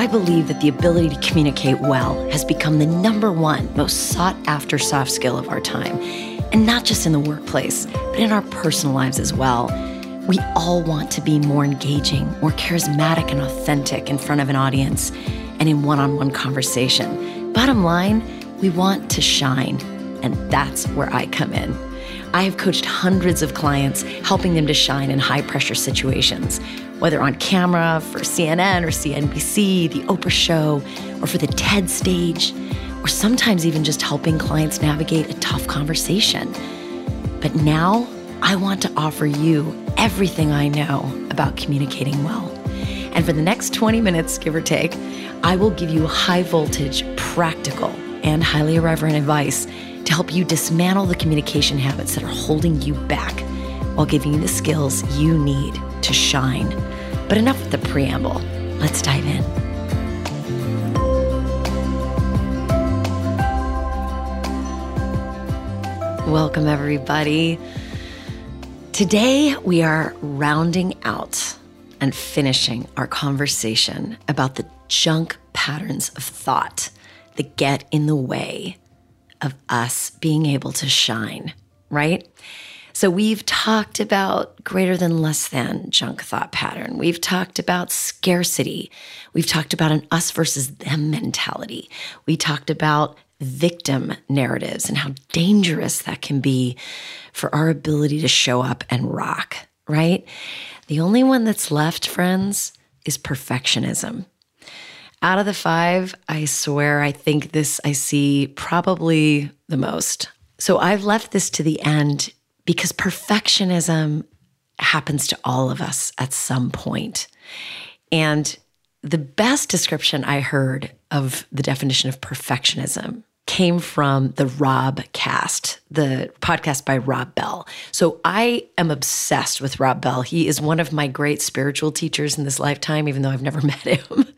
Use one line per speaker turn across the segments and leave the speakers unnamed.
I believe that the ability to communicate well has become the number one most sought after soft skill of our time. And not just in the workplace, but in our personal lives as well. We all want to be more engaging, more charismatic, and authentic in front of an audience and in one on one conversation. Bottom line, we want to shine. And that's where I come in. I have coached hundreds of clients, helping them to shine in high pressure situations, whether on camera for CNN or CNBC, the Oprah Show, or for the TED stage, or sometimes even just helping clients navigate a tough conversation. But now I want to offer you everything I know about communicating well. And for the next 20 minutes, give or take, I will give you high voltage, practical, and highly irreverent advice to help you dismantle the communication habits that are holding you back while giving you the skills you need to shine. But enough with the preamble. Let's dive in. Welcome, everybody. Today, we are rounding out and finishing our conversation about the junk patterns of thought that get in the way of us being able to shine, right? So we've talked about greater than less than junk thought pattern. We've talked about scarcity. We've talked about an us versus them mentality. We talked about victim narratives and how dangerous that can be for our ability to show up and rock, right? The only one that's left, friends, is perfectionism. Out of the five, I swear I think this I see probably the most. So I've left this to the end because perfectionism happens to all of us at some point. And the best description I heard of the definition of perfectionism came from the Rob cast, the podcast by Rob Bell. So I am obsessed with Rob Bell. He is one of my great spiritual teachers in this lifetime, even though I've never met him.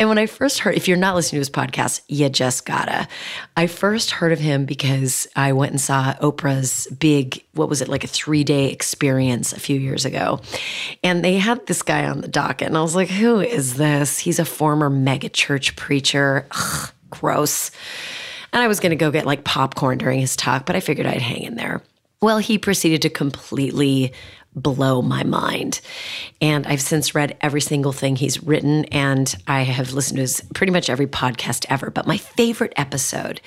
And when I first heard, if you're not listening to his podcast, you just gotta. I first heard of him because I went and saw Oprah's big, what was it, like a three day experience a few years ago. And they had this guy on the docket, and I was like, who is this? He's a former megachurch preacher. Ugh, gross. And I was going to go get like popcorn during his talk, but I figured I'd hang in there. Well, he proceeded to completely blow my mind. And I've since read every single thing he's written, and I have listened to his pretty much every podcast ever. But my favorite episode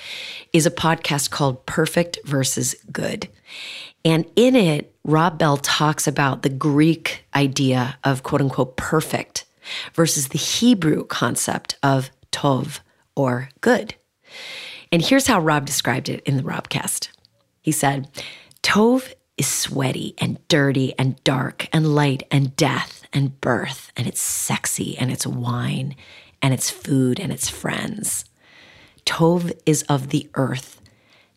is a podcast called Perfect versus Good. And in it, Rob Bell talks about the Greek idea of quote unquote perfect versus the Hebrew concept of tov or good. And here's how Rob described it in the Robcast. He said, Tov is sweaty and dirty and dark and light and death and birth, and it's sexy and it's wine and it's food and it's friends. Tov is of the earth.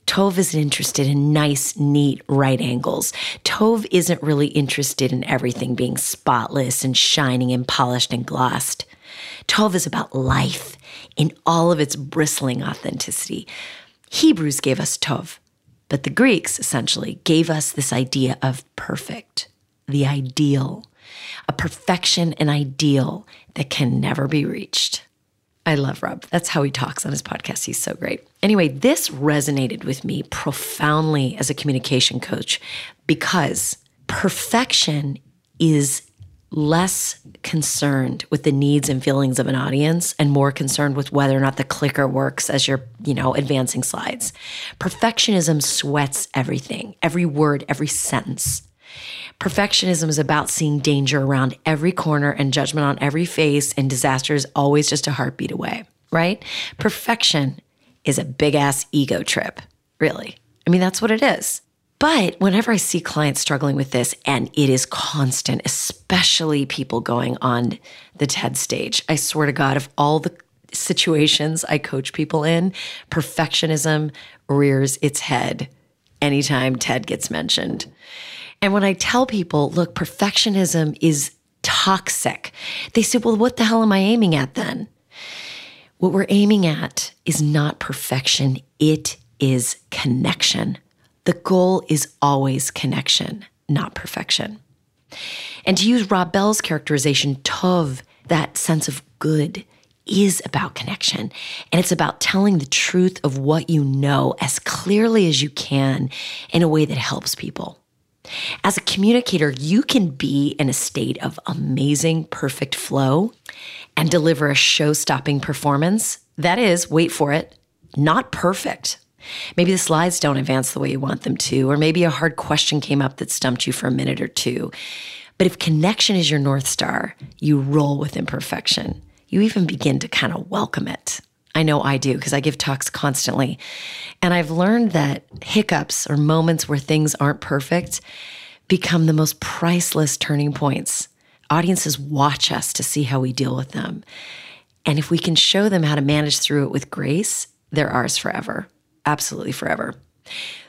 Tov isn't interested in nice, neat right angles. Tov isn't really interested in everything being spotless and shining and polished and glossed. Tov is about life in all of its bristling authenticity. Hebrews gave us Tov, but the Greeks essentially gave us this idea of perfect, the ideal, a perfection and ideal that can never be reached. I love Rob. That's how he talks on his podcast. He's so great. Anyway, this resonated with me profoundly as a communication coach because perfection is less concerned with the needs and feelings of an audience and more concerned with whether or not the clicker works as you're, you know, advancing slides. Perfectionism sweats everything, every word, every sentence. Perfectionism is about seeing danger around every corner and judgment on every face, and disaster is always just a heartbeat away, right? Perfection is a big ass ego trip, really. I mean, that's what it is. But whenever I see clients struggling with this, and it is constant, especially people going on the TED stage, I swear to God, of all the situations I coach people in, perfectionism rears its head anytime TED gets mentioned. And when I tell people, look, perfectionism is toxic, they say, well, what the hell am I aiming at then? What we're aiming at is not perfection, it is connection. The goal is always connection, not perfection. And to use Rob Bell's characterization, Tov, that sense of good, is about connection. And it's about telling the truth of what you know as clearly as you can in a way that helps people. As a communicator, you can be in a state of amazing, perfect flow and deliver a show stopping performance. That is, wait for it, not perfect. Maybe the slides don't advance the way you want them to, or maybe a hard question came up that stumped you for a minute or two. But if connection is your North Star, you roll with imperfection. You even begin to kind of welcome it. I know I do because I give talks constantly. And I've learned that hiccups or moments where things aren't perfect become the most priceless turning points. Audiences watch us to see how we deal with them. And if we can show them how to manage through it with grace, they're ours forever. Absolutely forever.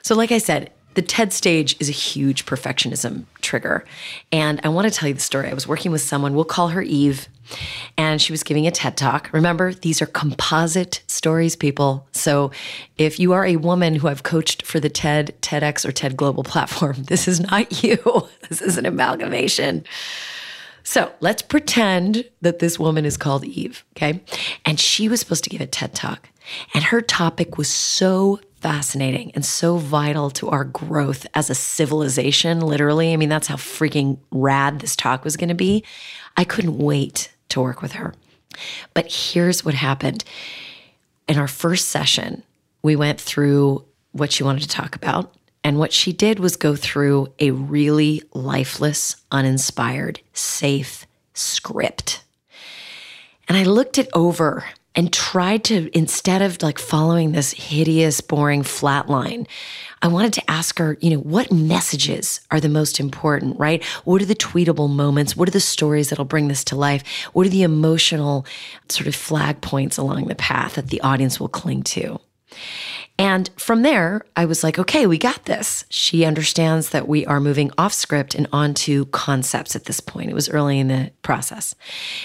So, like I said, the TED stage is a huge perfectionism trigger. And I want to tell you the story. I was working with someone, we'll call her Eve, and she was giving a TED talk. Remember, these are composite stories, people. So if you are a woman who I've coached for the TED, TEDx, or TED Global platform, this is not you. This is an amalgamation. So let's pretend that this woman is called Eve, okay? And she was supposed to give a TED talk. And her topic was so fascinating and so vital to our growth as a civilization, literally. I mean, that's how freaking rad this talk was going to be. I couldn't wait to work with her. But here's what happened. In our first session, we went through what she wanted to talk about. And what she did was go through a really lifeless, uninspired, safe script. And I looked it over and tried to, instead of like following this hideous, boring flat line, I wanted to ask her, you know, what messages are the most important, right? What are the tweetable moments? What are the stories that'll bring this to life? What are the emotional sort of flag points along the path that the audience will cling to? And from there, I was like, okay, we got this. She understands that we are moving off script and onto concepts at this point. It was early in the process.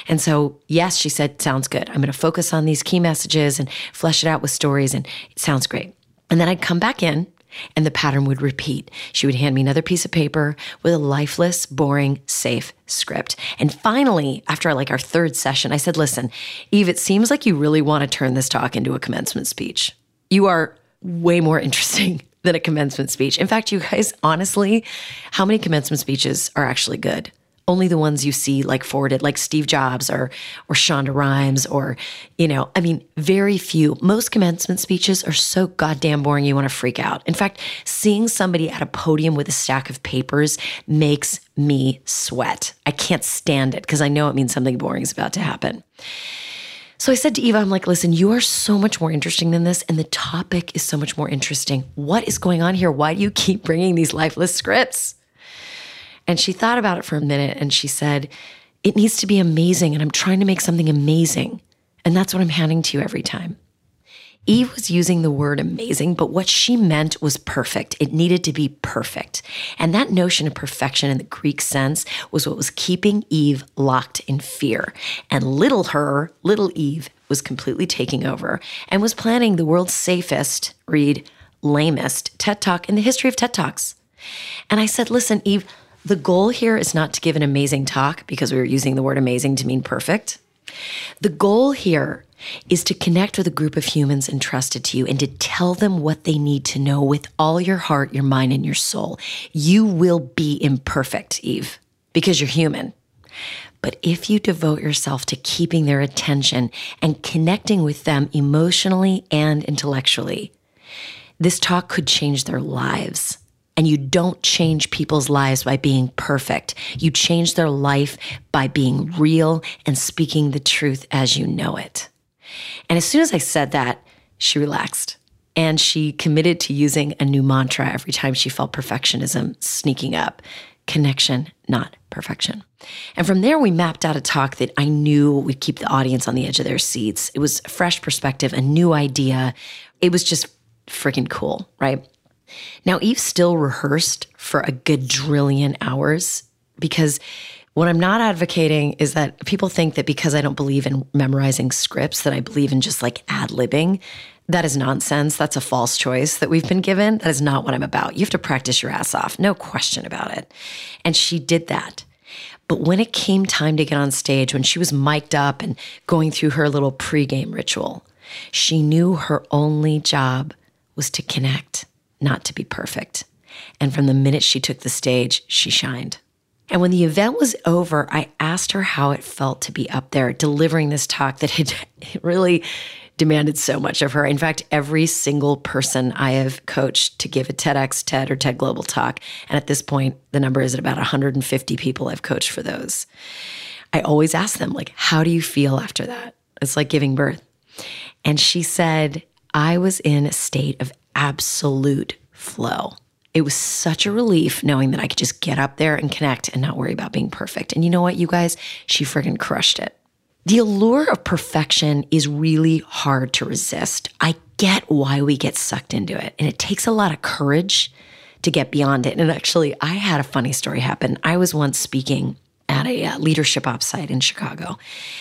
And so, yes, she said, sounds good. I'm going to focus on these key messages and flesh it out with stories, and it sounds great. And then I'd come back in and the pattern would repeat. She would hand me another piece of paper with a lifeless, boring, safe script. And finally, after like our third session, I said, Listen, Eve, it seems like you really want to turn this talk into a commencement speech. You are way more interesting than a commencement speech. In fact, you guys, honestly, how many commencement speeches are actually good? Only the ones you see like forwarded, like Steve Jobs or or Shonda Rhimes, or you know, I mean, very few. Most commencement speeches are so goddamn boring you want to freak out. In fact, seeing somebody at a podium with a stack of papers makes me sweat. I can't stand it because I know it means something boring is about to happen. So I said to Eva, I'm like, listen, you are so much more interesting than this. And the topic is so much more interesting. What is going on here? Why do you keep bringing these lifeless scripts? And she thought about it for a minute and she said, it needs to be amazing. And I'm trying to make something amazing. And that's what I'm handing to you every time. Eve was using the word amazing, but what she meant was perfect. It needed to be perfect. And that notion of perfection in the Greek sense was what was keeping Eve locked in fear. And little her, little Eve, was completely taking over and was planning the world's safest, read, lamest TED Talk in the history of TED Talks. And I said, listen, Eve, the goal here is not to give an amazing talk because we were using the word amazing to mean perfect. The goal here is to connect with a group of humans entrusted to you and to tell them what they need to know with all your heart, your mind, and your soul. You will be imperfect, Eve, because you're human. But if you devote yourself to keeping their attention and connecting with them emotionally and intellectually, this talk could change their lives. And you don't change people's lives by being perfect. You change their life by being real and speaking the truth as you know it. And as soon as I said that, she relaxed and she committed to using a new mantra every time she felt perfectionism sneaking up connection, not perfection. And from there, we mapped out a talk that I knew would keep the audience on the edge of their seats. It was a fresh perspective, a new idea. It was just freaking cool, right? Now, Eve still rehearsed for a gadrillion hours because what I'm not advocating is that people think that because I don't believe in memorizing scripts, that I believe in just like ad libbing. That is nonsense. That's a false choice that we've been given. That is not what I'm about. You have to practice your ass off, no question about it. And she did that. But when it came time to get on stage, when she was mic'd up and going through her little pregame ritual, she knew her only job was to connect, not to be perfect. And from the minute she took the stage, she shined. And when the event was over, I asked her how it felt to be up there delivering this talk that had really demanded so much of her. In fact, every single person I have coached to give a TEDx, TED, or TED Global talk, and at this point, the number is at about 150 people I've coached for those. I always ask them, like, how do you feel after that? It's like giving birth. And she said, I was in a state of absolute flow. It was such a relief knowing that I could just get up there and connect and not worry about being perfect. And you know what, you guys? She friggin' crushed it. The allure of perfection is really hard to resist. I get why we get sucked into it, and it takes a lot of courage to get beyond it. And actually, I had a funny story happen. I was once speaking at a uh, leadership offsite in Chicago,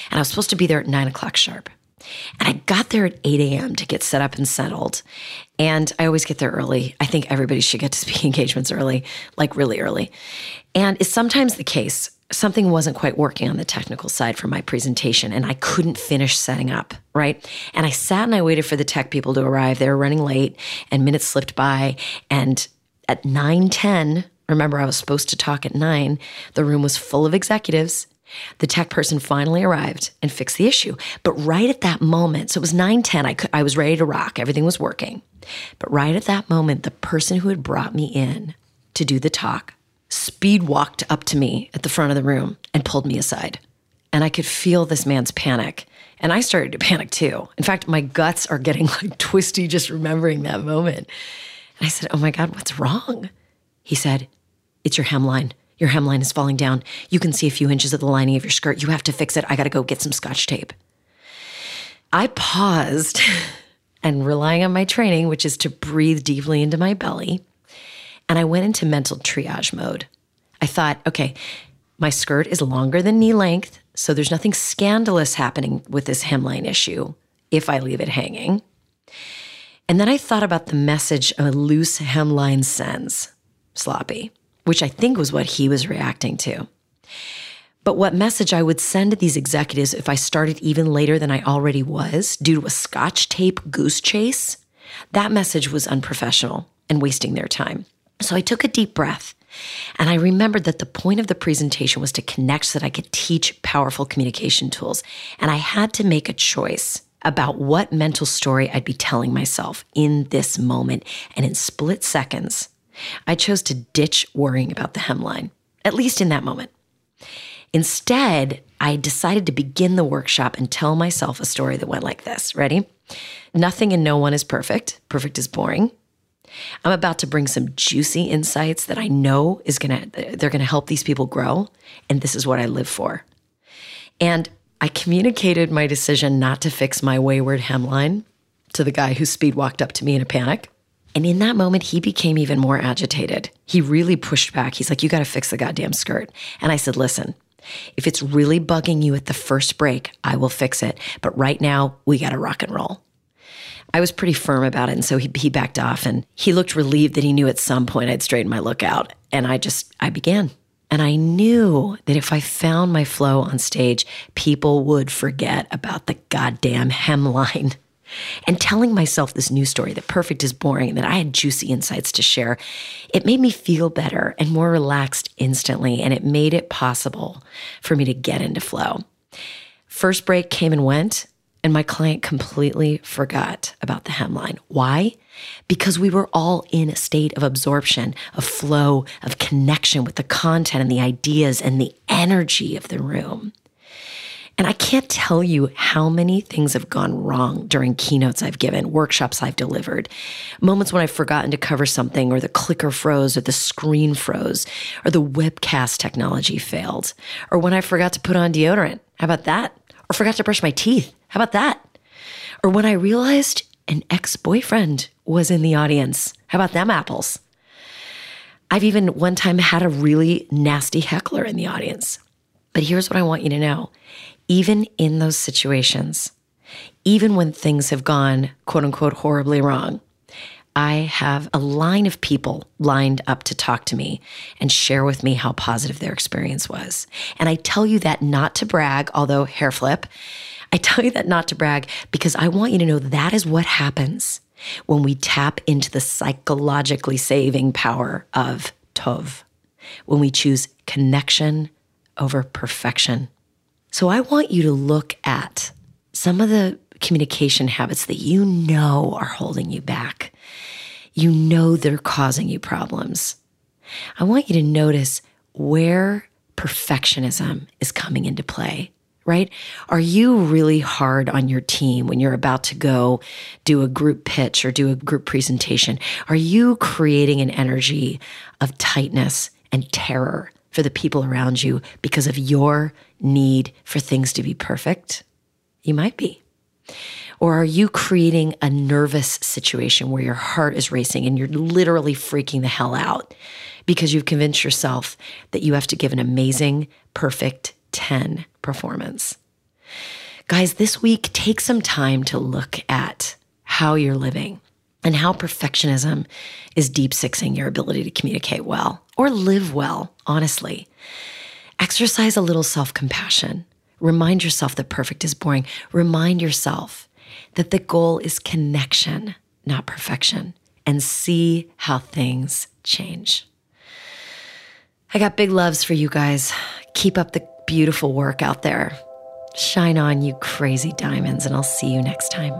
and I was supposed to be there at nine o'clock sharp. And I got there at 8 a.m. to get set up and settled. And I always get there early. I think everybody should get to speaking engagements early, like really early. And it's sometimes the case something wasn't quite working on the technical side for my presentation and I couldn't finish setting up, right? And I sat and I waited for the tech people to arrive. They were running late and minutes slipped by and at 9:10, remember I was supposed to talk at 9, the room was full of executives. The tech person finally arrived and fixed the issue. But right at that moment, so it was 9:10, I could, I was ready to rock. Everything was working. But right at that moment, the person who had brought me in to do the talk speed walked up to me at the front of the room and pulled me aside. And I could feel this man's panic. And I started to panic too. In fact, my guts are getting like twisty just remembering that moment. And I said, Oh my God, what's wrong? He said, It's your hemline. Your hemline is falling down. You can see a few inches of the lining of your skirt. You have to fix it. I got to go get some scotch tape. I paused and relying on my training, which is to breathe deeply into my belly, and I went into mental triage mode. I thought, okay, my skirt is longer than knee length, so there's nothing scandalous happening with this hemline issue if I leave it hanging. And then I thought about the message a loose hemline sends sloppy, which I think was what he was reacting to. But what message I would send to these executives if I started even later than I already was due to a scotch tape goose chase, that message was unprofessional and wasting their time. So I took a deep breath and I remembered that the point of the presentation was to connect so that I could teach powerful communication tools. And I had to make a choice about what mental story I'd be telling myself in this moment. And in split seconds, I chose to ditch worrying about the hemline, at least in that moment. Instead, I decided to begin the workshop and tell myself a story that went like this. Ready? Nothing and no one is perfect. Perfect is boring. I'm about to bring some juicy insights that I know is going to they're going to help these people grow and this is what I live for. And I communicated my decision not to fix my wayward hemline to the guy who speed walked up to me in a panic. And in that moment, he became even more agitated. He really pushed back. He's like, You got to fix the goddamn skirt. And I said, Listen, if it's really bugging you at the first break, I will fix it. But right now, we got to rock and roll. I was pretty firm about it. And so he, he backed off and he looked relieved that he knew at some point I'd straighten my look out. And I just, I began. And I knew that if I found my flow on stage, people would forget about the goddamn hemline. And telling myself this new story that perfect is boring and that I had juicy insights to share, it made me feel better and more relaxed instantly. And it made it possible for me to get into flow. First break came and went. And my client completely forgot about the hemline. Why? Because we were all in a state of absorption, of flow, of connection with the content and the ideas and the energy of the room. And I can't tell you how many things have gone wrong during keynotes I've given, workshops I've delivered, moments when I've forgotten to cover something, or the clicker froze, or the screen froze, or the webcast technology failed, or when I forgot to put on deodorant. How about that? Or forgot to brush my teeth. How about that? Or when I realized an ex boyfriend was in the audience. How about them apples? I've even one time had a really nasty heckler in the audience. But here's what I want you to know even in those situations, even when things have gone quote unquote horribly wrong, I have a line of people lined up to talk to me and share with me how positive their experience was. And I tell you that not to brag, although hair flip. I tell you that not to brag because I want you to know that is what happens when we tap into the psychologically saving power of Tov, when we choose connection over perfection. So I want you to look at some of the communication habits that you know are holding you back. You know they're causing you problems. I want you to notice where perfectionism is coming into play, right? Are you really hard on your team when you're about to go do a group pitch or do a group presentation? Are you creating an energy of tightness and terror for the people around you because of your need for things to be perfect? You might be. Or are you creating a nervous situation where your heart is racing and you're literally freaking the hell out because you've convinced yourself that you have to give an amazing, perfect 10 performance? Guys, this week, take some time to look at how you're living and how perfectionism is deep sixing your ability to communicate well or live well, honestly. Exercise a little self compassion. Remind yourself that perfect is boring. Remind yourself that the goal is connection, not perfection, and see how things change. I got big loves for you guys. Keep up the beautiful work out there. Shine on, you crazy diamonds, and I'll see you next time.